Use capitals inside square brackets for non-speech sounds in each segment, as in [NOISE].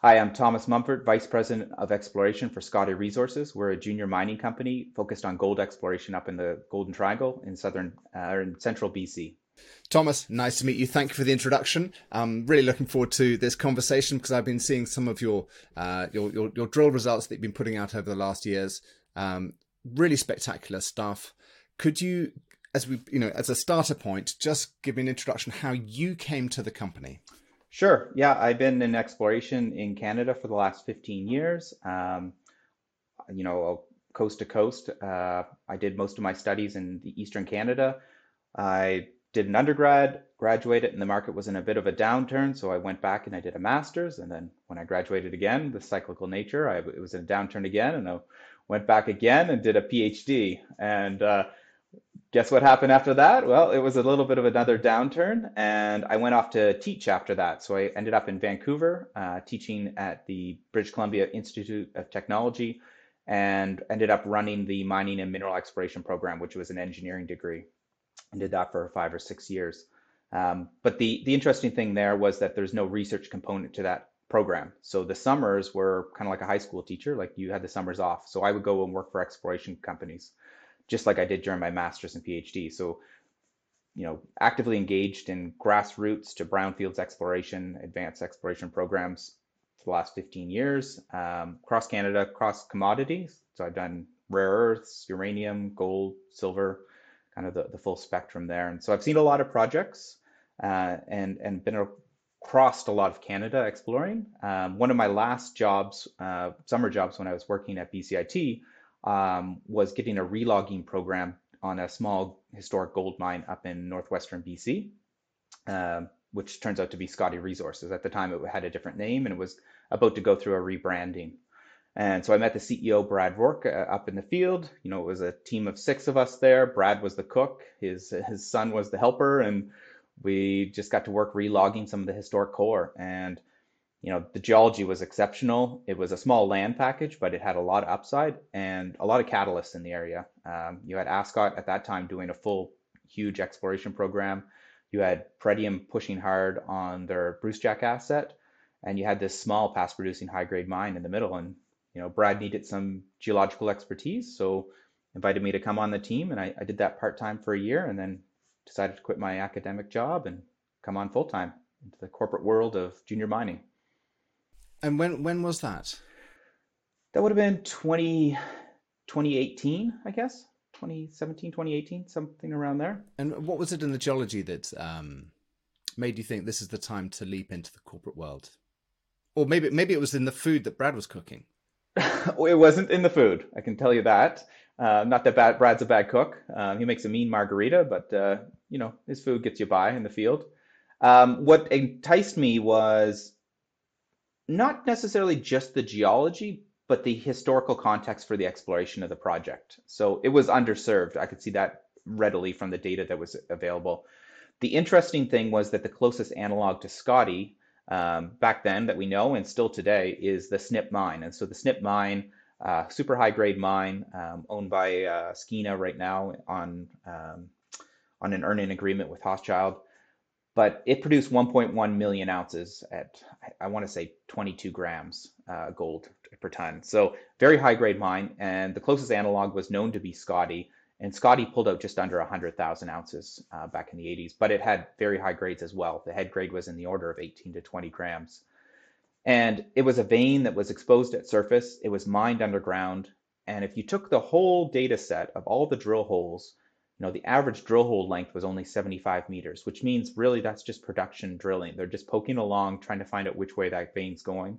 Hi, I'm Thomas Mumford, Vice President of Exploration for Scottie Resources. We're a junior mining company focused on gold exploration up in the Golden Triangle in southern uh, in central BC. Thomas, nice to meet you. Thank you for the introduction. I'm really looking forward to this conversation because I've been seeing some of your uh, your, your, your drill results that you've been putting out over the last years. Um, really spectacular stuff. Could you, as we you know, as a starter point, just give me an introduction how you came to the company? Sure. Yeah, I've been in exploration in Canada for the last 15 years. Um, you know, coast to coast. Uh, I did most of my studies in the Eastern Canada. I did an undergrad, graduated, and the market was in a bit of a downturn. So I went back and I did a master's. And then when I graduated again, the cyclical nature, I, it was in a downturn again. And I went back again and did a PhD. And uh, guess what happened after that? Well, it was a little bit of another downturn, and I went off to teach after that. So I ended up in Vancouver, uh, teaching at the British Columbia Institute of Technology, and ended up running the mining and mineral exploration program, which was an engineering degree, and did that for five or six years. Um, but the the interesting thing there was that there's no research component to that program. So the summers were kind of like a high school teacher, like you had the summers off. So I would go and work for exploration companies just like I did during my master's and PhD. So, you know, actively engaged in grassroots to brownfields exploration, advanced exploration programs for the last 15 years, um, across Canada, across commodities. So I've done rare earths, uranium, gold, silver, kind of the, the full spectrum there. And so I've seen a lot of projects uh, and, and been across a lot of Canada exploring. Um, one of my last jobs, uh, summer jobs when I was working at BCIT, um, was getting a relogging program on a small historic gold mine up in northwestern BC, um, which turns out to be Scottie Resources. At the time, it had a different name and it was about to go through a rebranding. And so I met the CEO, Brad Rourke, uh, up in the field. You know, it was a team of six of us there. Brad was the cook, his his son was the helper, and we just got to work relogging some of the historic core. And you know, the geology was exceptional. It was a small land package, but it had a lot of upside and a lot of catalysts in the area. Um, you had Ascot at that time doing a full, huge exploration program. You had Pretium pushing hard on their Brucejack asset, and you had this small, past-producing, high-grade mine in the middle. And you know, Brad needed some geological expertise, so invited me to come on the team, and I, I did that part-time for a year, and then decided to quit my academic job and come on full-time into the corporate world of junior mining. And when when was that? That would have been 20, 2018, I guess. 2017, 2018, something around there. And what was it in the geology that um, made you think this is the time to leap into the corporate world? Or maybe maybe it was in the food that Brad was cooking. [LAUGHS] it wasn't in the food. I can tell you that. Uh, not that bad, Brad's a bad cook. Um, he makes a mean margarita, but uh, you know his food gets you by in the field. Um, what enticed me was not necessarily just the geology, but the historical context for the exploration of the project. So it was underserved. I could see that readily from the data that was available. The interesting thing was that the closest analog to Scottie um, back then that we know and still today is the Snip mine. And so the Snip mine, uh, super high grade mine, um, owned by uh, Skeena right now on um, on an earning agreement with Hochschild but it produced 1.1 million ounces at I want to say 22 grams uh, gold per ton. So very high grade mine, and the closest analog was known to be Scottie, and Scottie pulled out just under 100,000 ounces uh, back in the 80s, but it had very high grades as well. The head grade was in the order of 18 to 20 grams. And it was a vein that was exposed at surface, it was mined underground. And if you took the whole data set of all the drill holes you know, the average drill hole length was only 75 meters, which means really that's just production drilling. They're just poking along, trying to find out which way that vein's going.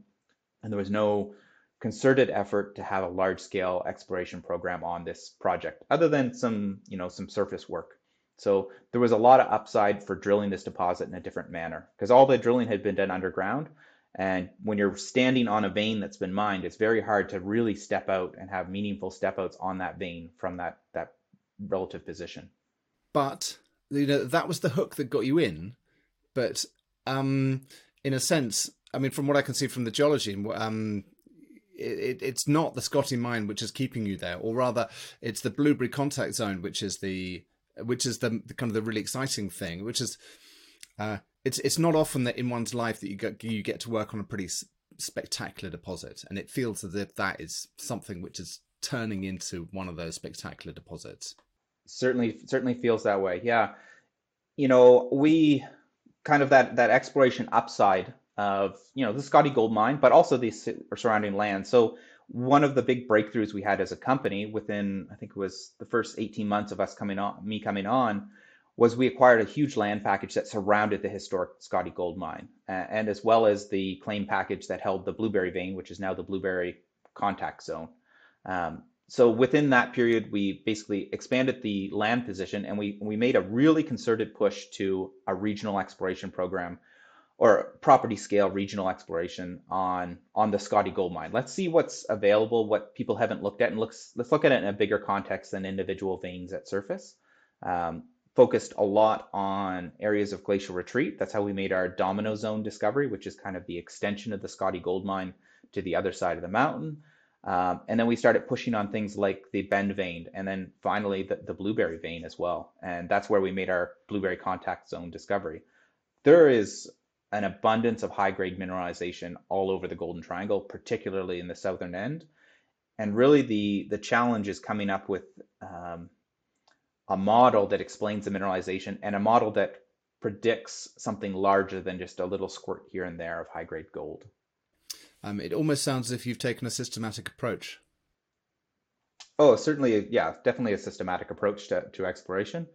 And there was no concerted effort to have a large scale exploration program on this project, other than some, you know, some surface work. So there was a lot of upside for drilling this deposit in a different manner because all the drilling had been done underground. And when you're standing on a vein that's been mined, it's very hard to really step out and have meaningful step outs on that vein from that, that relative position. But you know that was the hook that got you in. But um, in a sense, I mean, from what I can see from the geology, um, it, it's not the Scottie mine which is keeping you there, or rather, it's the Blueberry contact zone which is the which is the, the kind of the really exciting thing, which is uh, it's it's not often that in one's life that you get you get to work on a pretty spectacular deposit, and it feels as if that is something which is turning into one of those spectacular deposits. Certainly, certainly feels that way. Yeah, you know, we kind of that that exploration upside of you know the Scottie Gold Mine, but also the surrounding land. So one of the big breakthroughs we had as a company within I think it was the first 18 months of us coming on, me coming on, was we acquired a huge land package that surrounded the historic Scottie Gold Mine, and as well as the claim package that held the Blueberry vein, which is now the Blueberry Contact Zone. Um, so within that period, we basically expanded the land position, and we we made a really concerted push to a regional exploration program or property scale regional exploration on on the Scottie Gold Mine. Let's see what's available, what people haven't looked at, and let's let's look at it in a bigger context than individual veins at surface. Um, focused a lot on areas of glacial retreat. That's how we made our Domino Zone discovery, which is kind of the extension of the Scottie Gold Mine to the other side of the mountain. Um, and then we started pushing on things like the Bend vein, and then finally the, the Blueberry vein as well. And that's where we made our Blueberry Contact Zone discovery. There is an abundance of high grade mineralization all over the Golden Triangle, particularly in the southern end. And really, the, the challenge is coming up with um, a model that explains the mineralization and a model that predicts something larger than just a little squirt here and there of high grade gold. Um, it almost sounds as if you've taken a systematic approach. Oh, certainly, yeah, definitely a systematic approach to, to exploration.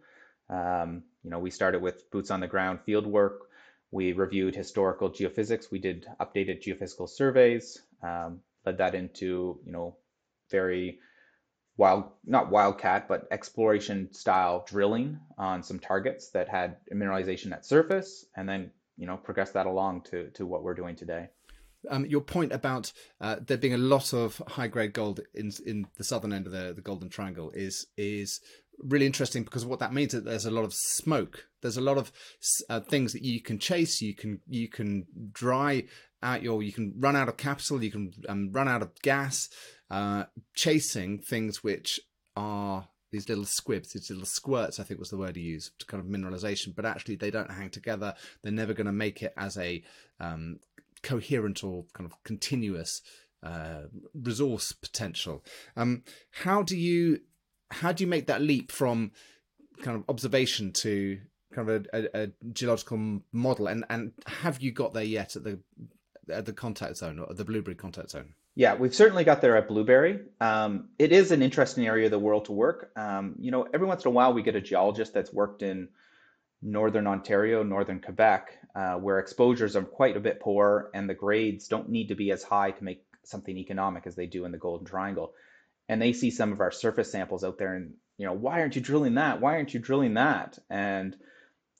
Um, you know, we started with boots on the ground field work. We reviewed historical geophysics. We did updated geophysical surveys. Um, led that into you know very wild, not wildcat, but exploration style drilling on some targets that had mineralization at surface, and then you know progress that along to to what we're doing today. Um, your point about uh, there being a lot of high grade gold in in the southern end of the, the Golden Triangle is is really interesting because what that means is that there's a lot of smoke. There's a lot of uh, things that you can chase. You can you can dry out your. You can run out of capital. You can um, run out of gas. Uh, chasing things which are these little squibs, these little squirts, I think was the word he used, to kind of mineralization, but actually they don't hang together. They're never going to make it as a um, coherent or kind of continuous uh, resource potential. Um, how do you how do you make that leap from kind of observation to kind of a, a, a geological model? And and have you got there yet at the at the contact zone or the Blueberry contact zone? Yeah, we've certainly got there at Blueberry. Um, it is an interesting area of the world to work. Um, you know, every once in a while we get a geologist that's worked in northern Ontario, northern Quebec, uh, where exposures are quite a bit poor and the grades don't need to be as high to make something economic as they do in the Golden Triangle. And they see some of our surface samples out there and, you know, why aren't you drilling that? Why aren't you drilling that? And,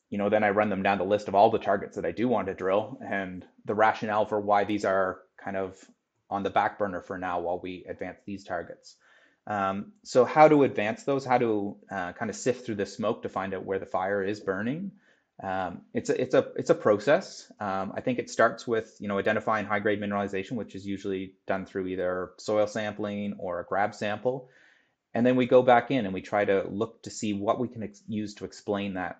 you know, then I run them down the list of all the targets that I do want to drill and the rationale for why these are kind of on the back burner for now while we advance these targets. Um, so how to advance those, how to uh, kind of sift through the smoke to find out where the fire is burning. Um, it's a it's a it's a process. Um, I think it starts with you know identifying high grade mineralization, which is usually done through either soil sampling or a grab sample, and then we go back in and we try to look to see what we can ex- use to explain that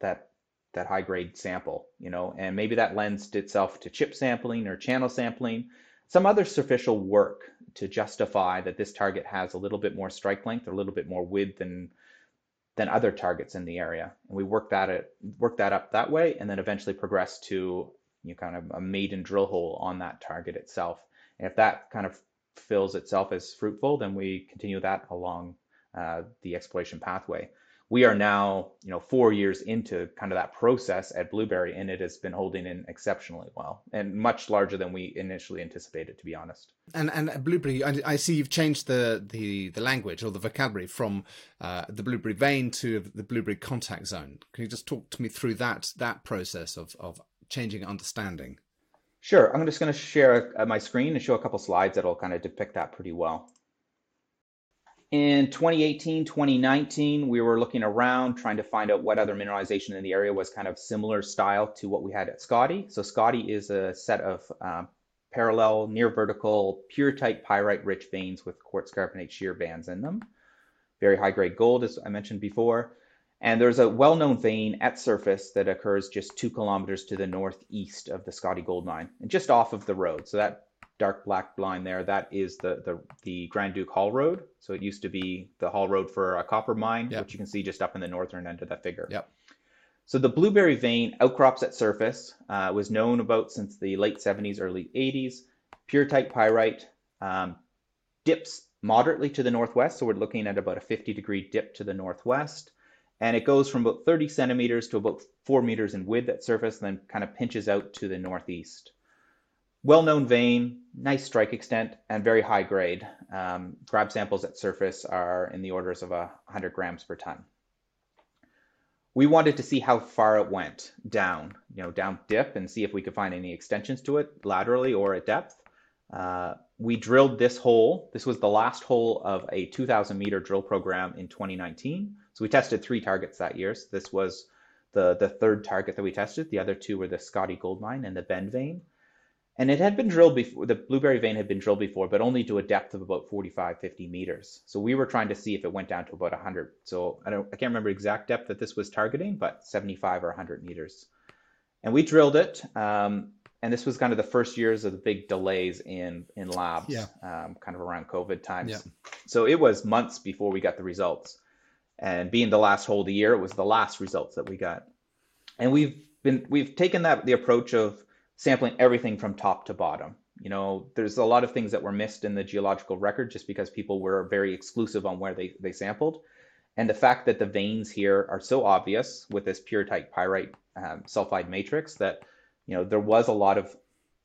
that that high grade sample. You know, and maybe that lends itself to chip sampling or channel sampling some other superficial work to justify that this target has a little bit more strike length, or a little bit more width than than other targets in the area. And we work that at, that up that way, and then eventually progress to you know, kind of a maiden drill hole on that target itself. And if that kind of fills itself as fruitful, then we continue that along uh, the exploration pathway we are now, you know, four years into kind of that process at Blueberry, and it has been holding in exceptionally well and much larger than we initially anticipated, to be honest. And and Blueberry, I, I see you've changed the, the, the language or the vocabulary from uh, the Blueberry vein to the Blueberry contact zone. Can you just talk to me through that that process of of changing understanding? Sure. I'm just going to share uh, my screen and show a couple slides that'll kind of depict that pretty well. In 2018, 2019, we were looking around trying to find out what other mineralization in the area was kind of similar style to what we had at Scottie. So Scottie is a set of um, parallel, near vertical, pyrrhotite pyrite-rich veins with quartz carbonate shear bands in them. Very high-grade gold, as I mentioned before. And there's a well-known vein at surface that occurs just two kilometers to the northeast of the Scottie gold mine and just off of the road. So that dark black line there, that is the, the, the Granduc Haul Road. So it used to be the Haul Road for a copper mine, Yep. which you can see just up in the northern end of that figure. Yep. So the blueberry vein outcrops at surface, uh, was known about since the late 70s, early 80s. Pyrrhotite pyrite um, dips moderately to the northwest, so we're looking at about a 50 degree dip to the northwest. And it goes from about 30 centimeters to about 4 meters in width at surface, and then kind of pinches out to the northeast. Well-known vein, nice strike extent, and very high grade. Um, grab samples at surface are in the orders of a 100 grams per ton. We wanted to see how far it went down, you know, down dip, and see if we could find any extensions to it laterally or at depth. Uh, we drilled this hole. This was the last hole of a 2,000 meter drill program in 2019. So we tested three targets that year. So this was the, the third target that we tested. The other two were the Scottie Gold Mine and the Bend vein. And it had been drilled before, the blueberry vein had been drilled before, but only to a depth of about 45, 50 meters. So we were trying to see if it went down to about 100. So I don't, I can't remember exact depth that this was targeting, but 75 or 100 meters. And we drilled it. Um, and this was kind of the first years of the big delays in in labs, Yeah. um, kind of around COVID times. Yeah. So it was months before we got the results. And being the last hole of the year, it was the last results that we got. And we've been we've taken that the approach of sampling everything from top to bottom. You know, there's a lot of things that were missed in the geological record just because people were very exclusive on where they, they sampled. And the fact that the veins here are so obvious with this type pyrite um, sulfide matrix that, you know, there was a lot of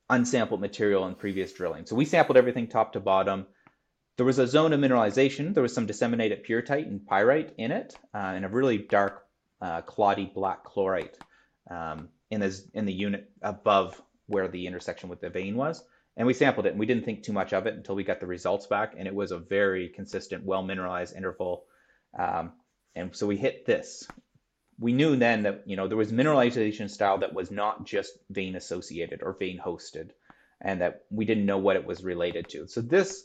unsampled material in previous drilling. So we sampled everything top to bottom. There was a zone of mineralization. There was some disseminated pyrrhotite and pyrite in it, uh, and a really dark, uh, cloddy black chlorite um, in the in the unit above where the intersection with the vein was. And we sampled it, and we didn't think too much of it until we got the results back, and it was a very consistent, well mineralized interval. Um, and so we hit this. We knew then that you know there was mineralization style that was not just vein associated or vein hosted, and that we didn't know what it was related to. So this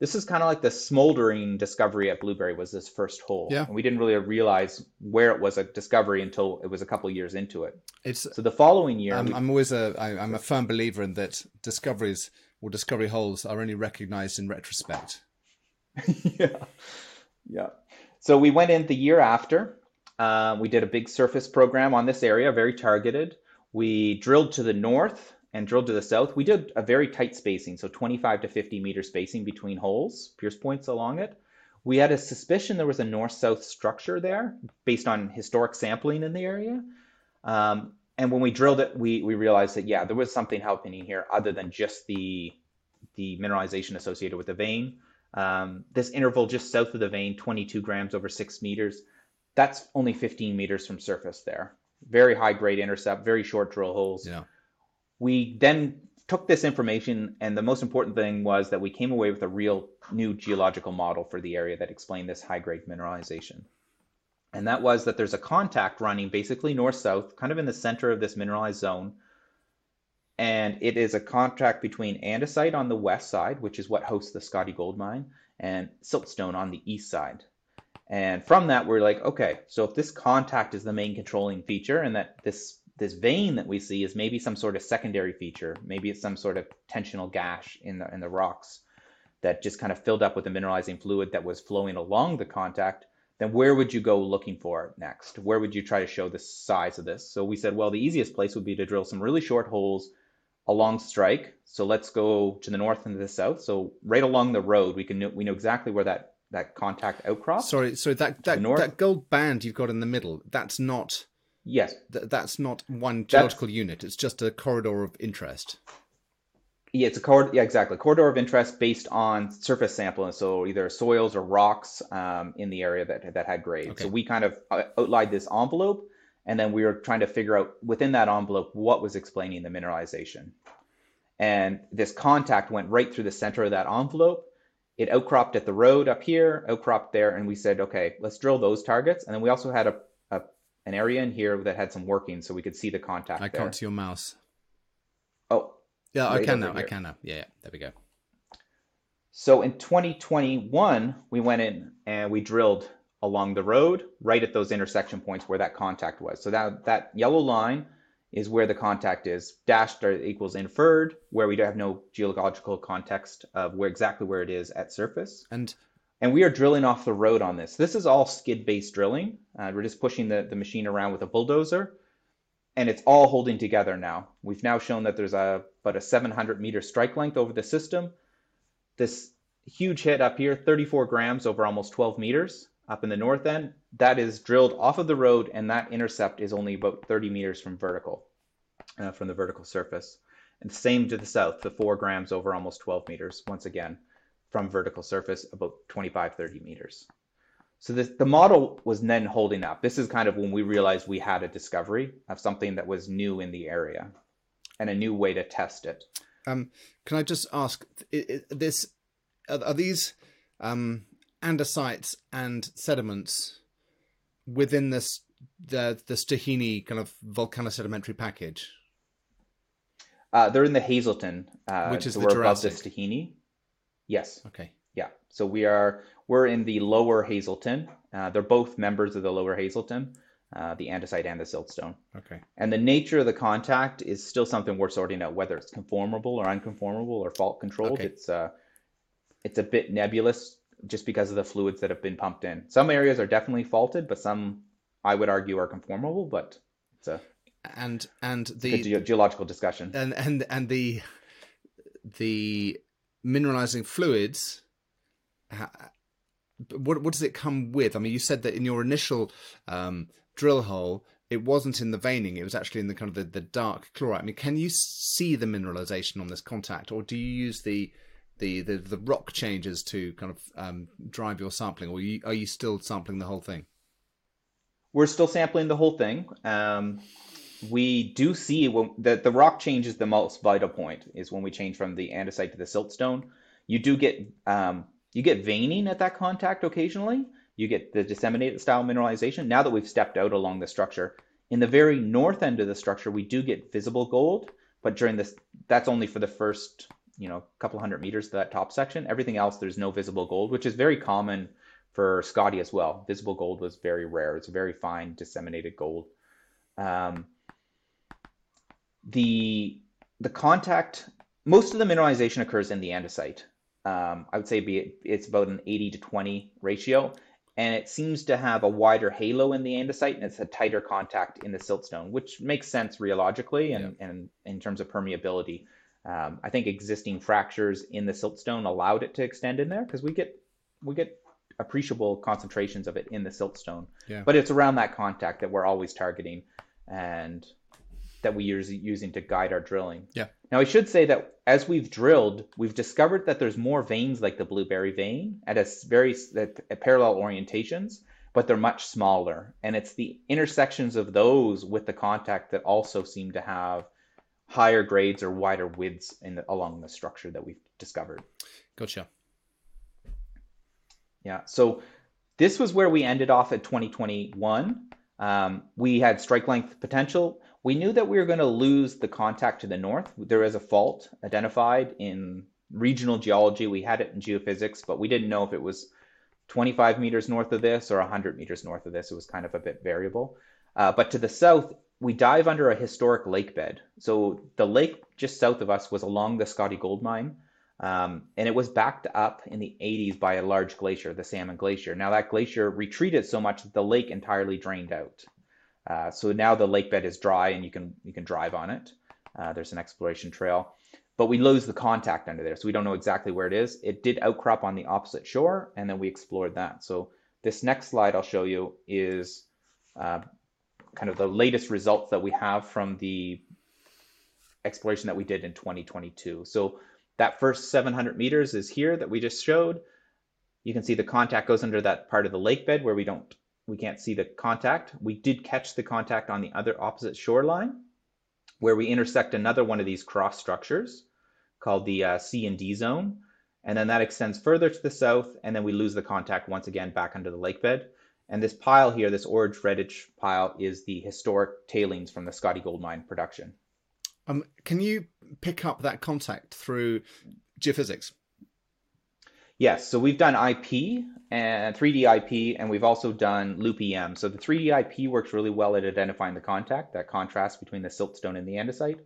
this is kind of like the smoldering discovery at Blueberry was this first hole. Yeah. And we didn't really realize where it was a discovery until it was a couple years into it. It's So the following year, I'm, we- I'm always a I, I'm a firm believer in that discoveries or discovery holes are only recognized in retrospect. [LAUGHS] yeah, yeah. So we went in the year after. Uh, we did a big surface program on this area, very targeted. We drilled to the north and drilled to the south. We did a very tight spacing, so 25 to 50 meter spacing between holes, pierce points along it. We had a suspicion there was a north-south structure there based on historic sampling in the area. Um, and when we drilled it, we, we realized that, yeah, there was something happening here other than just the, the mineralization associated with the vein. Um, this interval just south of the vein, 22 grams over six meters, that's only 15 meters from surface there. Very high grade intercept, very short drill holes. Yeah. We then took this information, and the most important thing was that we came away with a real new geological model for the area that explained this high grade mineralization. And that was that there's a contact running basically north south, kind of in the center of this mineralized zone. And it is a contact between andesite on the west side, which is what hosts the Scottie Gold Mine, and siltstone on the east side. And from that, we're like, okay, so if this contact is the main controlling feature, and that this this vein that we see is maybe some sort of secondary feature, maybe it's some sort of tensional gash in the in the rocks that just kind of filled up with the mineralizing fluid that was flowing along the contact, then where would you go looking for it next? Where would you try to show the size of this? So we said, well, the easiest place would be to drill some really short holes along strike. So let's go to the north and to the south. So right along the road, we can know, we know exactly where that that contact outcrop. Sorry, so that that, that gold band you've got in the middle, that's not yes, th- that's not one geological unit. It's just a corridor of interest. Yeah, it's a corridor. Yeah, exactly. Corridor of interest based on surface sampling, so either soils or rocks um, in the area that that had grade. Okay. So we kind of uh, outlined this envelope, and then we were trying to figure out within that envelope what was explaining the mineralization. And this contact went right through the center of that envelope. It outcropped at the road up here, outcropped there, and we said, okay, let's drill those targets. And then we also had a an area in here that had some working, so we could see the contact I there. can't see your mouse. Oh, Yeah, I can now. I can now. Yeah, yeah, there we go. So in 2021, we went in and we drilled along the road right at those intersection points where that contact was. So that that yellow line is where the contact is. Dashed or equals inferred, where we have no geological context of where exactly where it is at surface. And and we are drilling off the road on this. This is all skid-based drilling. Uh, we're just pushing the, the machine around with a bulldozer, and it's all holding together now. We've now shown that there's a about a 700 meter strike length over the system. This huge hit up here, 34 grams over almost 12 meters up in the north end. That is drilled off of the road, and that intercept is only about 30 meters from vertical, uh, from the vertical surface. And same to the south, the 4 grams over almost 12 meters, once again, from vertical surface, about 25, 30 meters. So this, the model was then holding up. This is kind of when we realized we had a discovery of something that was new in the area and a new way to test it. Um, can I just ask, this are, are these um, andesites and sediments within this the the Stuhini kind of volcano sedimentary package? Uh, they're in the Hazelton, uh, which is so the Jurassic. above the Stuhini. Yes. Okay. Yeah. So we are we're in the lower Hazelton. Uh, they're both members of the lower Hazelton, uh, the andesite and the siltstone. Okay. And the nature of the contact is still something we're sorting out, whether it's conformable or unconformable or fault controlled. Okay. It's uh, it's a bit nebulous just because of the fluids that have been pumped in. Some areas are definitely faulted, but some I would argue are conformable. But it's a And and the ge- geological discussion. and and and the the mineralizing fluids what what does it come with i mean you said that in your initial um, drill hole it wasn't in the veining it was actually in the kind of the, the dark chlorite i mean can you see the mineralization on this contact or do you use the the the, the rock changes to kind of um, drive your sampling or you, are you still sampling the whole thing We're still sampling the whole thing. Um, we do see when, that the rock change is the most vital point is when we change from the andesite to the siltstone. You do get um, you get veining at that contact occasionally. You get the disseminated style mineralization. Now that we've stepped out along the structure, in the very north end of the structure, we do get visible gold, but during this, that's only for the first you know couple hundred meters to that top section. Everything else, there's no visible gold, which is very common for Scottie as well. Visible gold was very rare. It's a very fine disseminated gold. Um, the the contact most of the mineralization occurs in the andesite. Um, I would say be it's about an 80 to 20 ratio, and it seems to have a wider halo in the andesite, and it's a tighter contact in the siltstone, which makes sense rheologically and, and in terms of permeability. Um, I think existing fractures in the siltstone allowed it to extend in there because we get we get appreciable concentrations of it in the siltstone. Yeah. But it's around that contact that we're always targeting, and that we are using to guide our drilling. Yeah. Now I should say that as we've drilled, we've discovered that there's more veins like the blueberry vein at a very at parallel orientations, but they're much smaller, and it's the intersections of those with the contact that also seem to have higher grades or wider widths in the, along the structure that we've discovered. gotcha Yeah. So this was where we ended off at 2021. Um, we had strike length potential. We knew that we were going to lose the contact to the north. There is a fault identified in regional geology. We had it in geophysics, but we didn't know if it was 25 meters north of this or 100 meters north of this. It was kind of a bit variable. Uh, but to the south, we dive under a historic lake bed. So the lake just south of us was along the Scottie Gold Mine. Um, and it was backed up in the 80s by a large glacier, the Salmon Glacier. Now that glacier retreated so much that the lake entirely drained out. Uh, so now the lake bed is dry and you can you can drive on it. Uh, there's an exploration trail, but we lose the contact under there, so we don't know exactly where it is. It did outcrop on the opposite shore, and then we explored that. So this next slide I'll show you is uh, kind of the latest results that we have from the exploration that we did in 2022. So that first 700 meters is here that we just showed. You can see the contact goes under that part of the lake bed where we don't we can't see the contact. We did catch the contact on the other opposite shoreline where we intersect another one of these cross structures called the uh, C and D zone. And then that extends further to the south, and then we lose the contact once again back under the lake bed. And this pile here, this orange reddish pile, is the historic tailings from the Scottie Gold Mine production. um can you pick up that contact through geophysics Yes, so we've done IP and 3D IP, and we've also done loop EM. So the 3D IP works really well at identifying the contact, that contrast between the siltstone and the andesite.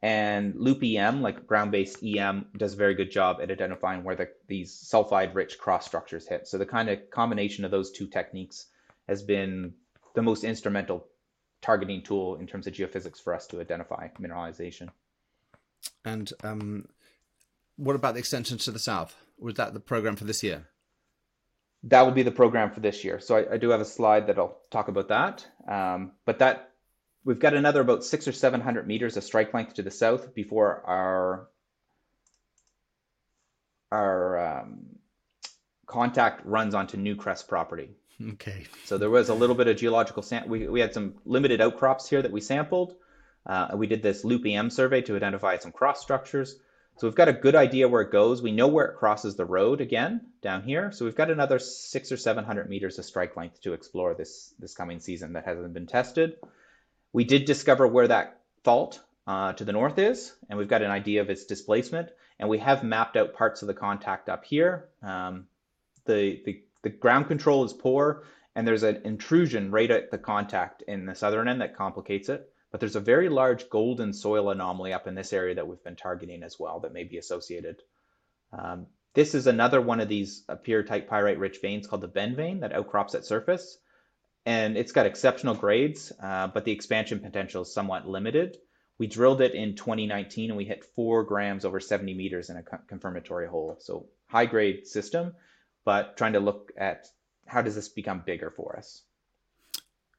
And loop EM, like ground-based EM, does a very good job at identifying where the, these sulfide-rich cross structures hit. So the kind of combination of those two techniques has been the most instrumental targeting tool in terms of geophysics for us to identify mineralization. And um, what about the extensions to the south? Was that the program for this year? That will be the program for this year. So I, I do have a slide that I'll talk about that. Um, but that we've got another about six or seven hundred meters of strike length to the south before our our um, contact runs onto Newcrest property. Okay. So there was a little bit of geological sam- we we had some limited outcrops here that we sampled. Uh, we did this loop EM survey to identify some cross structures. So we've got a good idea where it goes. We know where it crosses the road again down here. So we've got another six or seven hundred meters of strike length to explore this this coming season that hasn't been tested. We did discover where that fault uh, to the north is, and we've got an idea of its displacement. And we have mapped out parts of the contact up here. Um, the, the the ground control is poor, and there's an intrusion right at the contact in the southern end that complicates it. But there's a very large golden soil anomaly up in this area that we've been targeting as well that may be associated. Um, this is another one of these apatite pyrite rich veins called the Bend vein that outcrops at surface. And it's got exceptional grades, uh, but the expansion potential is somewhat limited. We drilled it in 2019 and we hit four grams over 70 meters in a confirmatory hole. So high grade system, but trying to look at how does this become bigger for us.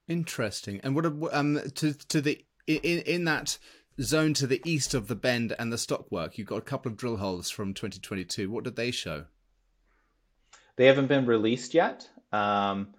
Interesting. And what um to to the in in that zone to the east of the bend and the stockwork, you've got a couple of drill holes from 2022. What did they show? They haven't been released yet. Um,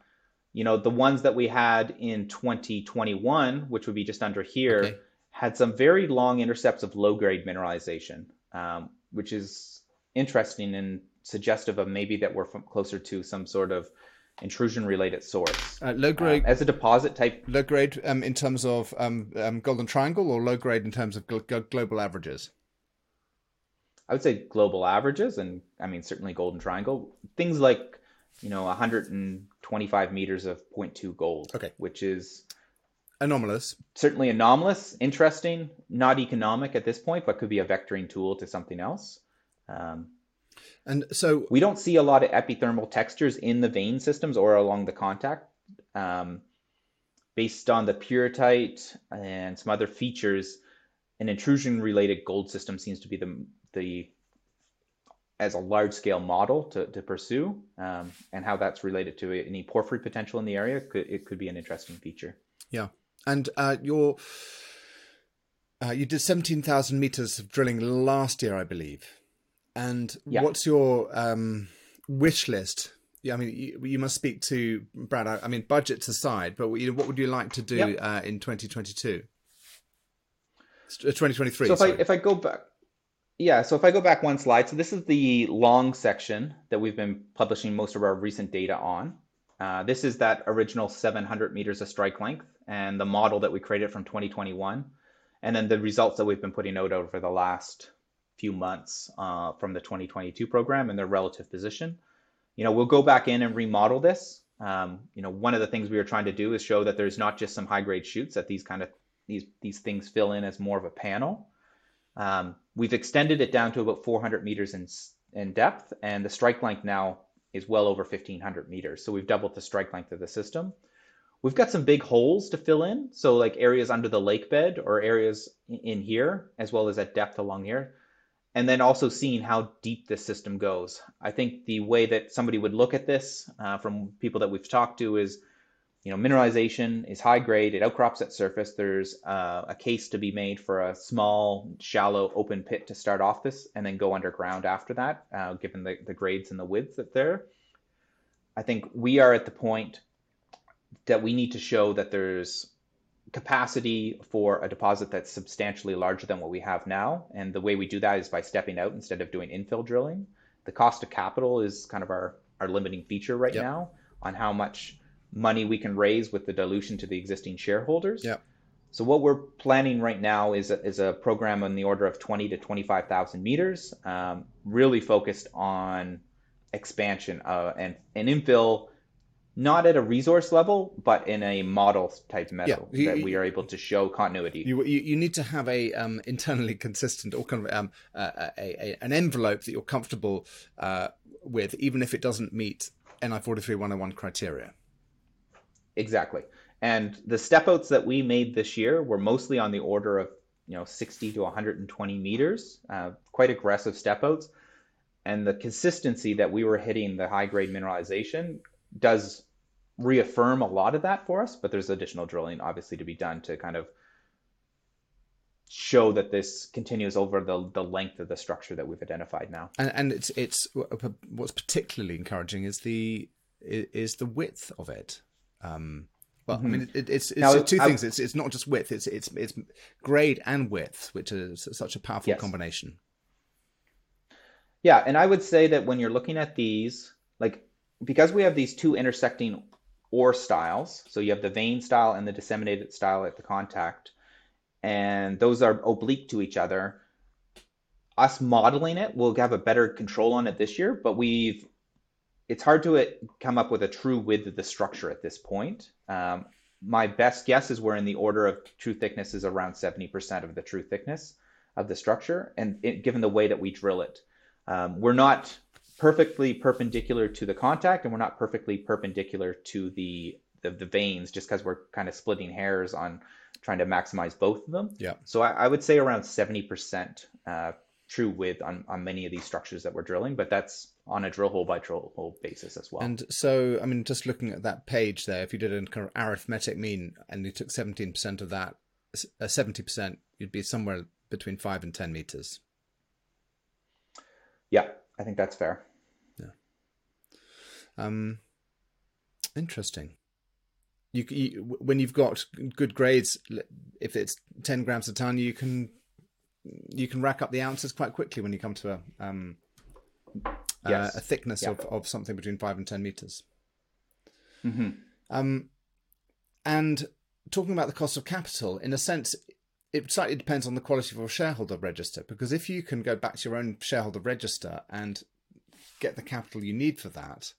you know, the ones that we had in 2021, which would be just under here, okay. had some very long intercepts of low grade mineralization, um, which is interesting and suggestive of maybe that we're closer to some sort of intrusion related source. Uh, low grade um, as a deposit type. Low grade um, in terms of um, um, golden triangle, or low grade in terms of gl- global averages. I would say global averages, and I mean certainly golden triangle. Things like you know 125 meters of 0.2 gold. Okay, which is anomalous. Certainly anomalous, interesting, not economic at this point, but could be a vectoring tool to something else. Um, and so we don't see a lot of epithermal textures in the vein systems or along the contact. Um, based on the pyrrhotite and some other features, an intrusion related gold system seems to be the, the as a large scale model to, to pursue um, and how that's related to any porphyry potential in the area could, it could be an interesting feature. Yeah. And uh, your uh, you did 17,000 meters of drilling last year i believe and yeah. what's your um, wish list? Yeah, I mean, you, you, must speak to Brad. I, I mean, budgets aside, but what, what would you like to do yep. uh, in 2022? 2023. So if sorry. I if I go back, yeah. So if I go back one slide, so this is the long section that we've been publishing most of our recent data on. Uh, this is that original 700 meters of strike length and the model that we created from 2021, and then the results that we've been putting out over the last few months uh, from the 2022 program and their relative position. You know, we'll go back in and remodel this. Um, you know, one of the things we are trying to do is show that there's not just some high grade shoots that these kind of these these things fill in as more of a panel. Um, we've extended it down to about 400 meters in in depth, and the strike length now is well over 1500 meters. So we've doubled the strike length of the system. We've got some big holes to fill in, so like areas under the lake bed or areas in here, as well as at depth along here and then also seeing how deep this system goes. I think the way that somebody would look at this uh, from people that we've talked to is, you know, mineralization is high grade, it outcrops at surface. There's uh, a case to be made for a small, shallow, open pit to start off this and then go underground after that, uh, given the, the grades and the width that there. I think we are at the point that we need to show that there's capacity for a deposit that's substantially larger than what we have now. And the way we do that is by stepping out instead of doing infill drilling. The cost of capital is kind of our, our limiting feature right yep. now on how much money we can raise with the dilution to the existing shareholders. Yeah. So what we're planning right now is a, is a program on the order of 20 to 25,000 meters, um, really focused on expansion uh, and and infill not at a resource level, but in a model type metal Yeah, you- that we are able to show continuity. You, you you need to have a um, internally consistent or kind of um, uh, a, a, an envelope that you're comfortable uh, with, even if it doesn't meet NI forty three one hundred one criteria. Exactly. And the step outs that we made this year were mostly on the order of you know 60 to 120 meters, uh, quite aggressive step outs. And the consistency that we were hitting the high grade mineralization does reaffirm a lot of that for us, but there's additional drilling obviously to be done to kind of show that this continues over the, the length of the structure that we've identified now. And, and it's it's what's particularly encouraging is the is the width of it. Um, well, I mean, it, it's it's Now, two I- things. It's it's not just width. It's it's it's grade and width, which is such a powerful Yes. combination. Yeah, and I would say that when you're looking at these, like because we have these two intersecting ore styles, so you have the vein style and the disseminated style at the contact, and those are oblique to each other. Us modeling it, we'll have a better control on it this year, but we've it's hard to it, come up with a true width of the structure at this point. Um, my best guess is we're in the order of true thickness is around 70% of the true thickness of the structure, and it, given the way that we drill it. Um, we're not perfectly perpendicular to the contact, and we're not perfectly perpendicular to the the, the veins, just because we're kind of splitting hairs on trying to maximize both of them. Yeah. So I, I would say around seventy percent uh, true width on on many of these structures that we're drilling, but that's on a drill hole by drill hole basis as well. And so, I mean, just looking at that page there, if you did a kind of arithmetic mean and you took 17% of that, uh, 70%, you'd be somewhere between 5 and 10 meters. yeah, I think that's fair. Um, interesting. You, you when you've got good grades, if it's 10 grams a ton, you can you can rack up the ounces quite quickly when you come to a um, Yes. uh, a thickness Yeah. of, of something between 5 and 10 meters. hmm Um, and talking about the cost of capital, in a sense, it slightly depends on the quality of your shareholder register. Because if you can go back to your own shareholder register and get the capital you need for that,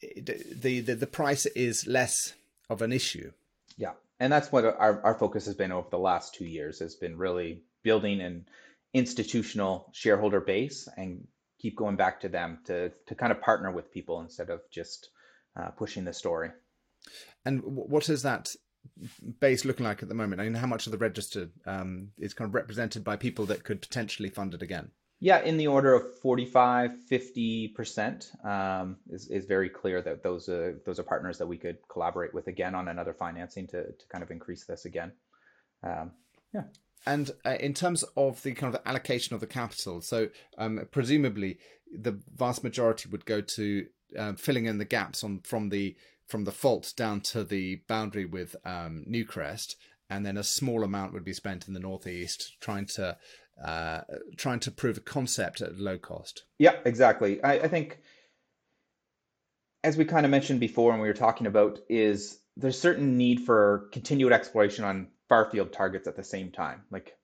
the, the the price is less of an issue. Yeah, and that's what our, our focus has been over the last two years has been really building an institutional shareholder base and keep going back to them to to kind of partner with people instead of just uh, pushing the story. And wh- what is that base looking like at the moment? I mean, how much of the register um, is kind of represented by people that could potentially fund it again? Yeah, in the order of 45, 50% um, is, is very clear that those, uh, those are partners that we could collaborate with again on another financing to, to kind of increase this again. Um, yeah. And uh, in terms of the kind of allocation of the capital, so um, presumably the vast majority would go to um, filling in the gaps on from the from the fault down to the boundary with um, Newcrest, and then a small amount would be spent in the northeast trying to uh, trying to prove a concept at low cost. Yeah, exactly. I, I think, as we kind of mentioned before, and we were talking about, is there's certain need for continued exploration on far field targets at the same time. Like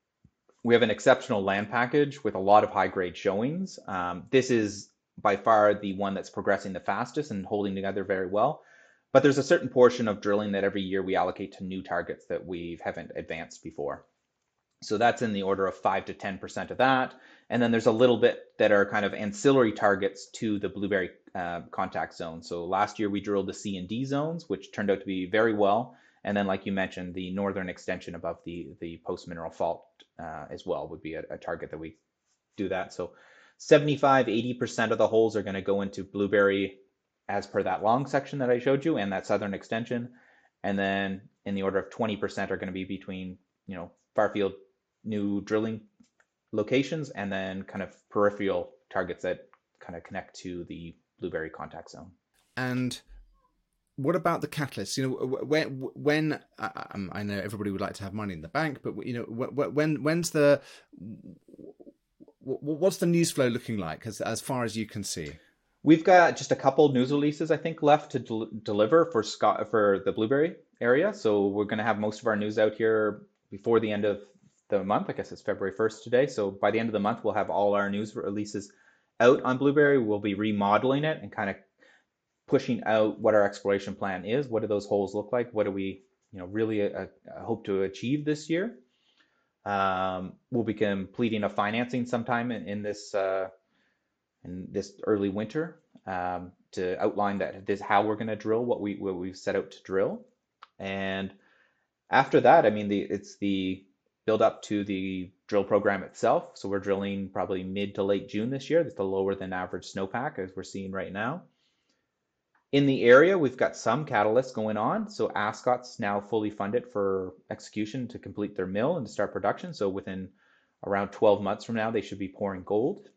we have an exceptional land package with a lot of high grade showings. Um, this is by far the one that's progressing the fastest and holding together very well. But there's a certain portion of drilling that every year we allocate to new targets that we haven't advanced before. So that's in the order of five to 10% of that. And then there's a little bit that are kind of ancillary targets to the blueberry uh, contact zone. So last year we drilled the C and D zones, which turned out to be very well. And then, like you mentioned, the northern extension above the the post mineral fault uh, as well would be a, a target that we do that. So 75, 80% of the holes are going to go into blueberry as per that long section that I showed you and that southern extension. And then in the order of 20% are going to be between, you know, far field new drilling locations and then kind of peripheral targets that kind of connect to the blueberry contact zone. And what about the catalyst? You know, when when um, I know everybody would like to have money in the bank, but you know, when when when's the what's the news flow looking like as as far as you can see? We've got just a couple news releases, I think, left to del- deliver for Scott for the blueberry area. So we're going to have most of our news out here before the end of the month. I guess it's February 1st today. So by the end of the month, we'll have all our news releases out on Blueberry, we'll be remodeling it and kind of pushing out what our exploration plan is. What do those holes look like? What do we, you know, really uh, uh hope to achieve this year? Um, we'll be completing a financing sometime in, in this uh, in this early winter um, to outline that this how we're going to drill what we what we've set out to drill, and after that, I mean, the it's the build up to the drill program itself. So we're drilling probably mid to late June this year. That's the lower than average snowpack as we're seeing right now. In the area, we've got some catalysts going on. So Ascot's now fully funded for execution to complete their mill and to start production. So within around 12 months from now, they should be pouring gold.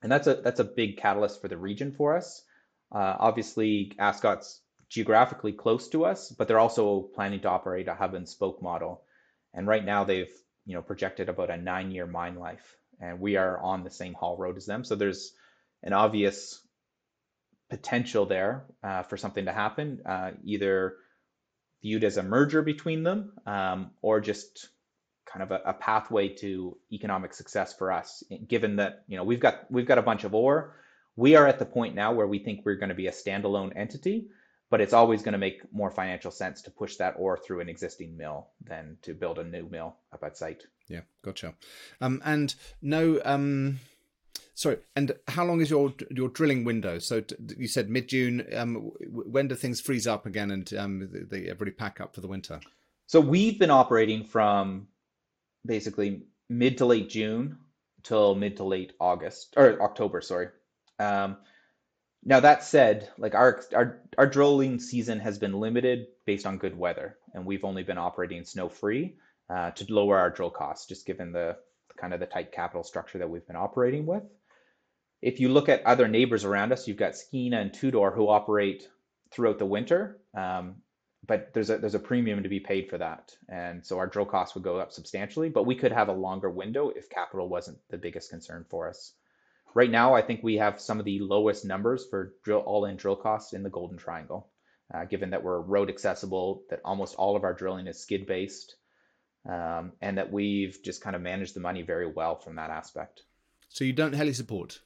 And that's a that's a big catalyst for the region for us. Uh, obviously, Ascot's geographically close to us, but they're also planning to operate a hub and spoke model. And right now, they've you know projected about a nine-year mine life, and we are on the same haul road as them. So there's an obvious potential there uh, for something to happen, uh, either viewed as a merger between them um, or just kind of a, a, pathway to economic success for us. Given that you know we've got we've got a bunch of ore, we are at the point now where we think we're going to be a standalone entity, but it's always going to make more financial sense to push that ore through an existing mill than to build a new mill up at site. Yeah, gotcha. Um, and no. Um Sorry, and how long is your your drilling window? So you said mid June. Um, when do things freeze up again and um, they, they everybody pack up for the winter? So we've been operating from basically mid to late June till mid to late August or October. Sorry. Um, now that said, like our our our drilling season has been limited based on good weather, and we've only been operating snow free uh, to lower our drill costs, just given the kind of the tight capital structure that we've been operating with if you look at other neighbors around us, you've got Skeena and Tudor who operate throughout the winter, um, but there's a there's a premium to be paid for that, and so our drill costs would go up substantially. But we could have a longer window if capital wasn't the biggest concern for us. Right now, I think we have some of the lowest numbers for drill all-in drill costs in the Golden Triangle, uh, given that we're road accessible, that almost all of our drilling is skid based, um, and that we've just kind of managed the money very well from that aspect. So you don't heli support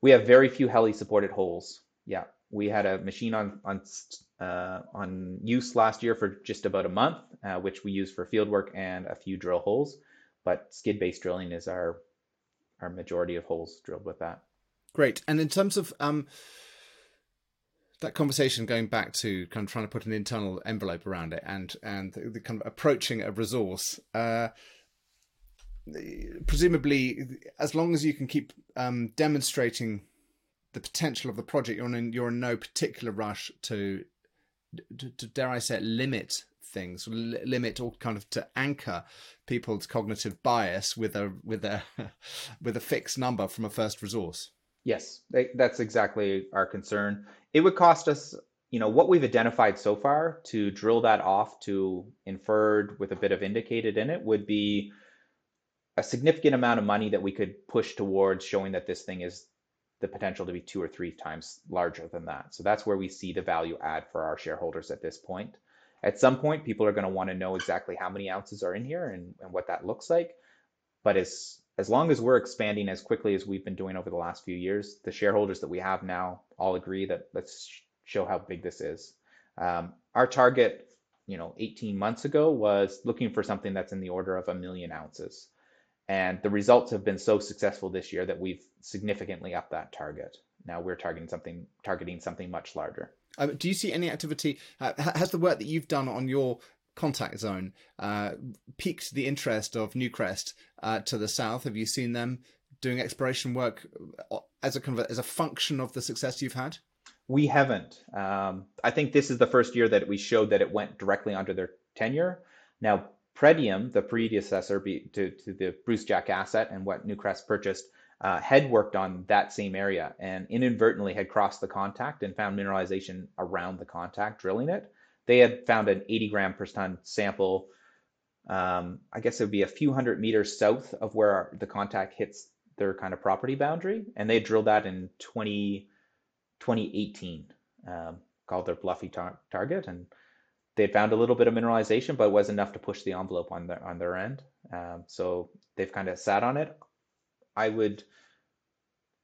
we have very few heli supported holes. Yeah, we had a machine on on uh, on use last year for just about a month, uh, which we use for field work and a few drill holes. But skid based drilling is our our majority of holes drilled with that. Great. And in terms of um, that conversation going back to kind of trying to put an internal envelope around it and and the, the kind of approaching a resource. Uh, presumably, as long as you can keep um, demonstrating the potential of the project, you're in you're in no particular rush to, to, to dare I say it, limit things, limit or kind of to anchor people's cognitive bias with a with a [LAUGHS] with a fixed number from a first resource. Yes, that's exactly our concern. It would cost us, you know, what we've identified so far to drill that off to inferred with a bit of indicated in it would be a significant amount of money that we could push towards showing that this thing is the potential to be two or three times larger than that. So that's where we see the value add for our shareholders at this point. At some point, people are going to want to know exactly how many ounces are in here and, and what that looks like. But as as long as we're expanding as quickly as we've been doing over the last few years, the shareholders that we have now all agree that let's show how big this is. Um, our target, you know, 18 months ago was looking for something that's in the order of a million ounces. And the results have been so successful this year that we've significantly upped that target. Now we're targeting something targeting something much larger. Uh, do you see any activity? Uh, has the work that you've done on your contact zone uh, piqued the interest of Newcrest uh, to the south? Have you seen them doing exploration work uh, as a as a function of the success you've had? We haven't. Um, I think this is the first year that we showed that it went directly under their tenure. Now, Pretium, the predecessor to, to the Brucejack asset and what Newcrest purchased, uh, had worked on that same area and inadvertently had crossed the contact and found mineralization around the contact, drilling it. They had found an 80 gram per ton sample. Um, I guess it would be a few hundred meters south of where the contact hits their kind of property boundary, and they drilled that in 20, 2018, um, called their Bluffy tar- target, and they found a little bit of mineralization, but it was enough to push the envelope on their on their end. Um, so they've kind of sat on it. I would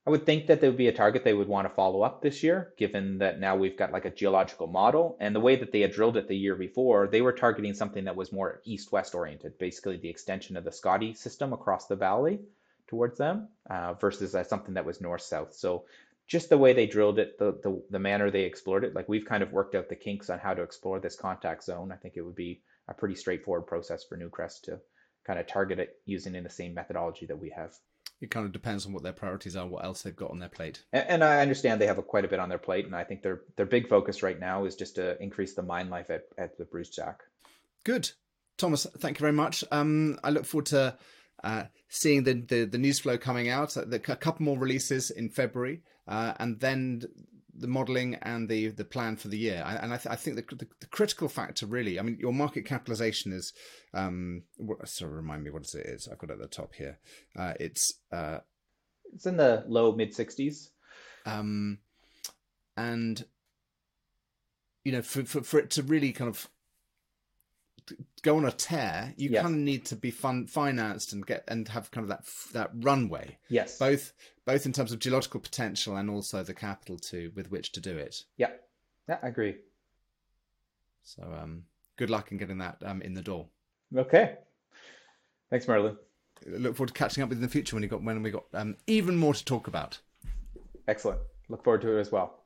I would think that there would be a target they would want to follow up this year, given that now we've got like a geological model. And the way that they had drilled it the year before, they were targeting something that was more east west oriented, basically the extension of the Scottie system across the valley towards them uh, versus uh, something that was north south. So just the way they drilled it, the, the, the manner they explored it, like we've kind of worked out the kinks on how to explore this contact zone. I think it would be a pretty straightforward process for Newcrest to kind of target it using in the same methodology that we have it kind of depends on what their priorities are, what else they've got on their plate. And, and, I understand they have a, quite a bit on their plate, and I think their their big focus right now is just to increase the mine life at, at the Brucejack. Good, Thomas. Thank you very much. Um, I look forward to uh, seeing the, the, the news flow coming out. Uh, a couple more releases in February, uh, and then the modelling and the the plan for the year. And I, th- I think the, the, the, critical factor really, I mean, your market capitalization is, um, sorry, remind me what is it is. I've got it at the top here. Uh, it's uh, it's in the low mid sixties. Um, and you know, for, for for it to really kind of go on a tear, you yes. kind of need to be fun, financed and get and have kind of that that runway. Yes. Both both in terms of geological potential and also the capital to with which to do it. Yeah. Yeah, I agree. So um good luck in getting that um in the door. Okay. Thanks, Merlin. Look forward to catching up with you in the future when you got when we got um even more to talk about. Excellent. Look forward to it as well.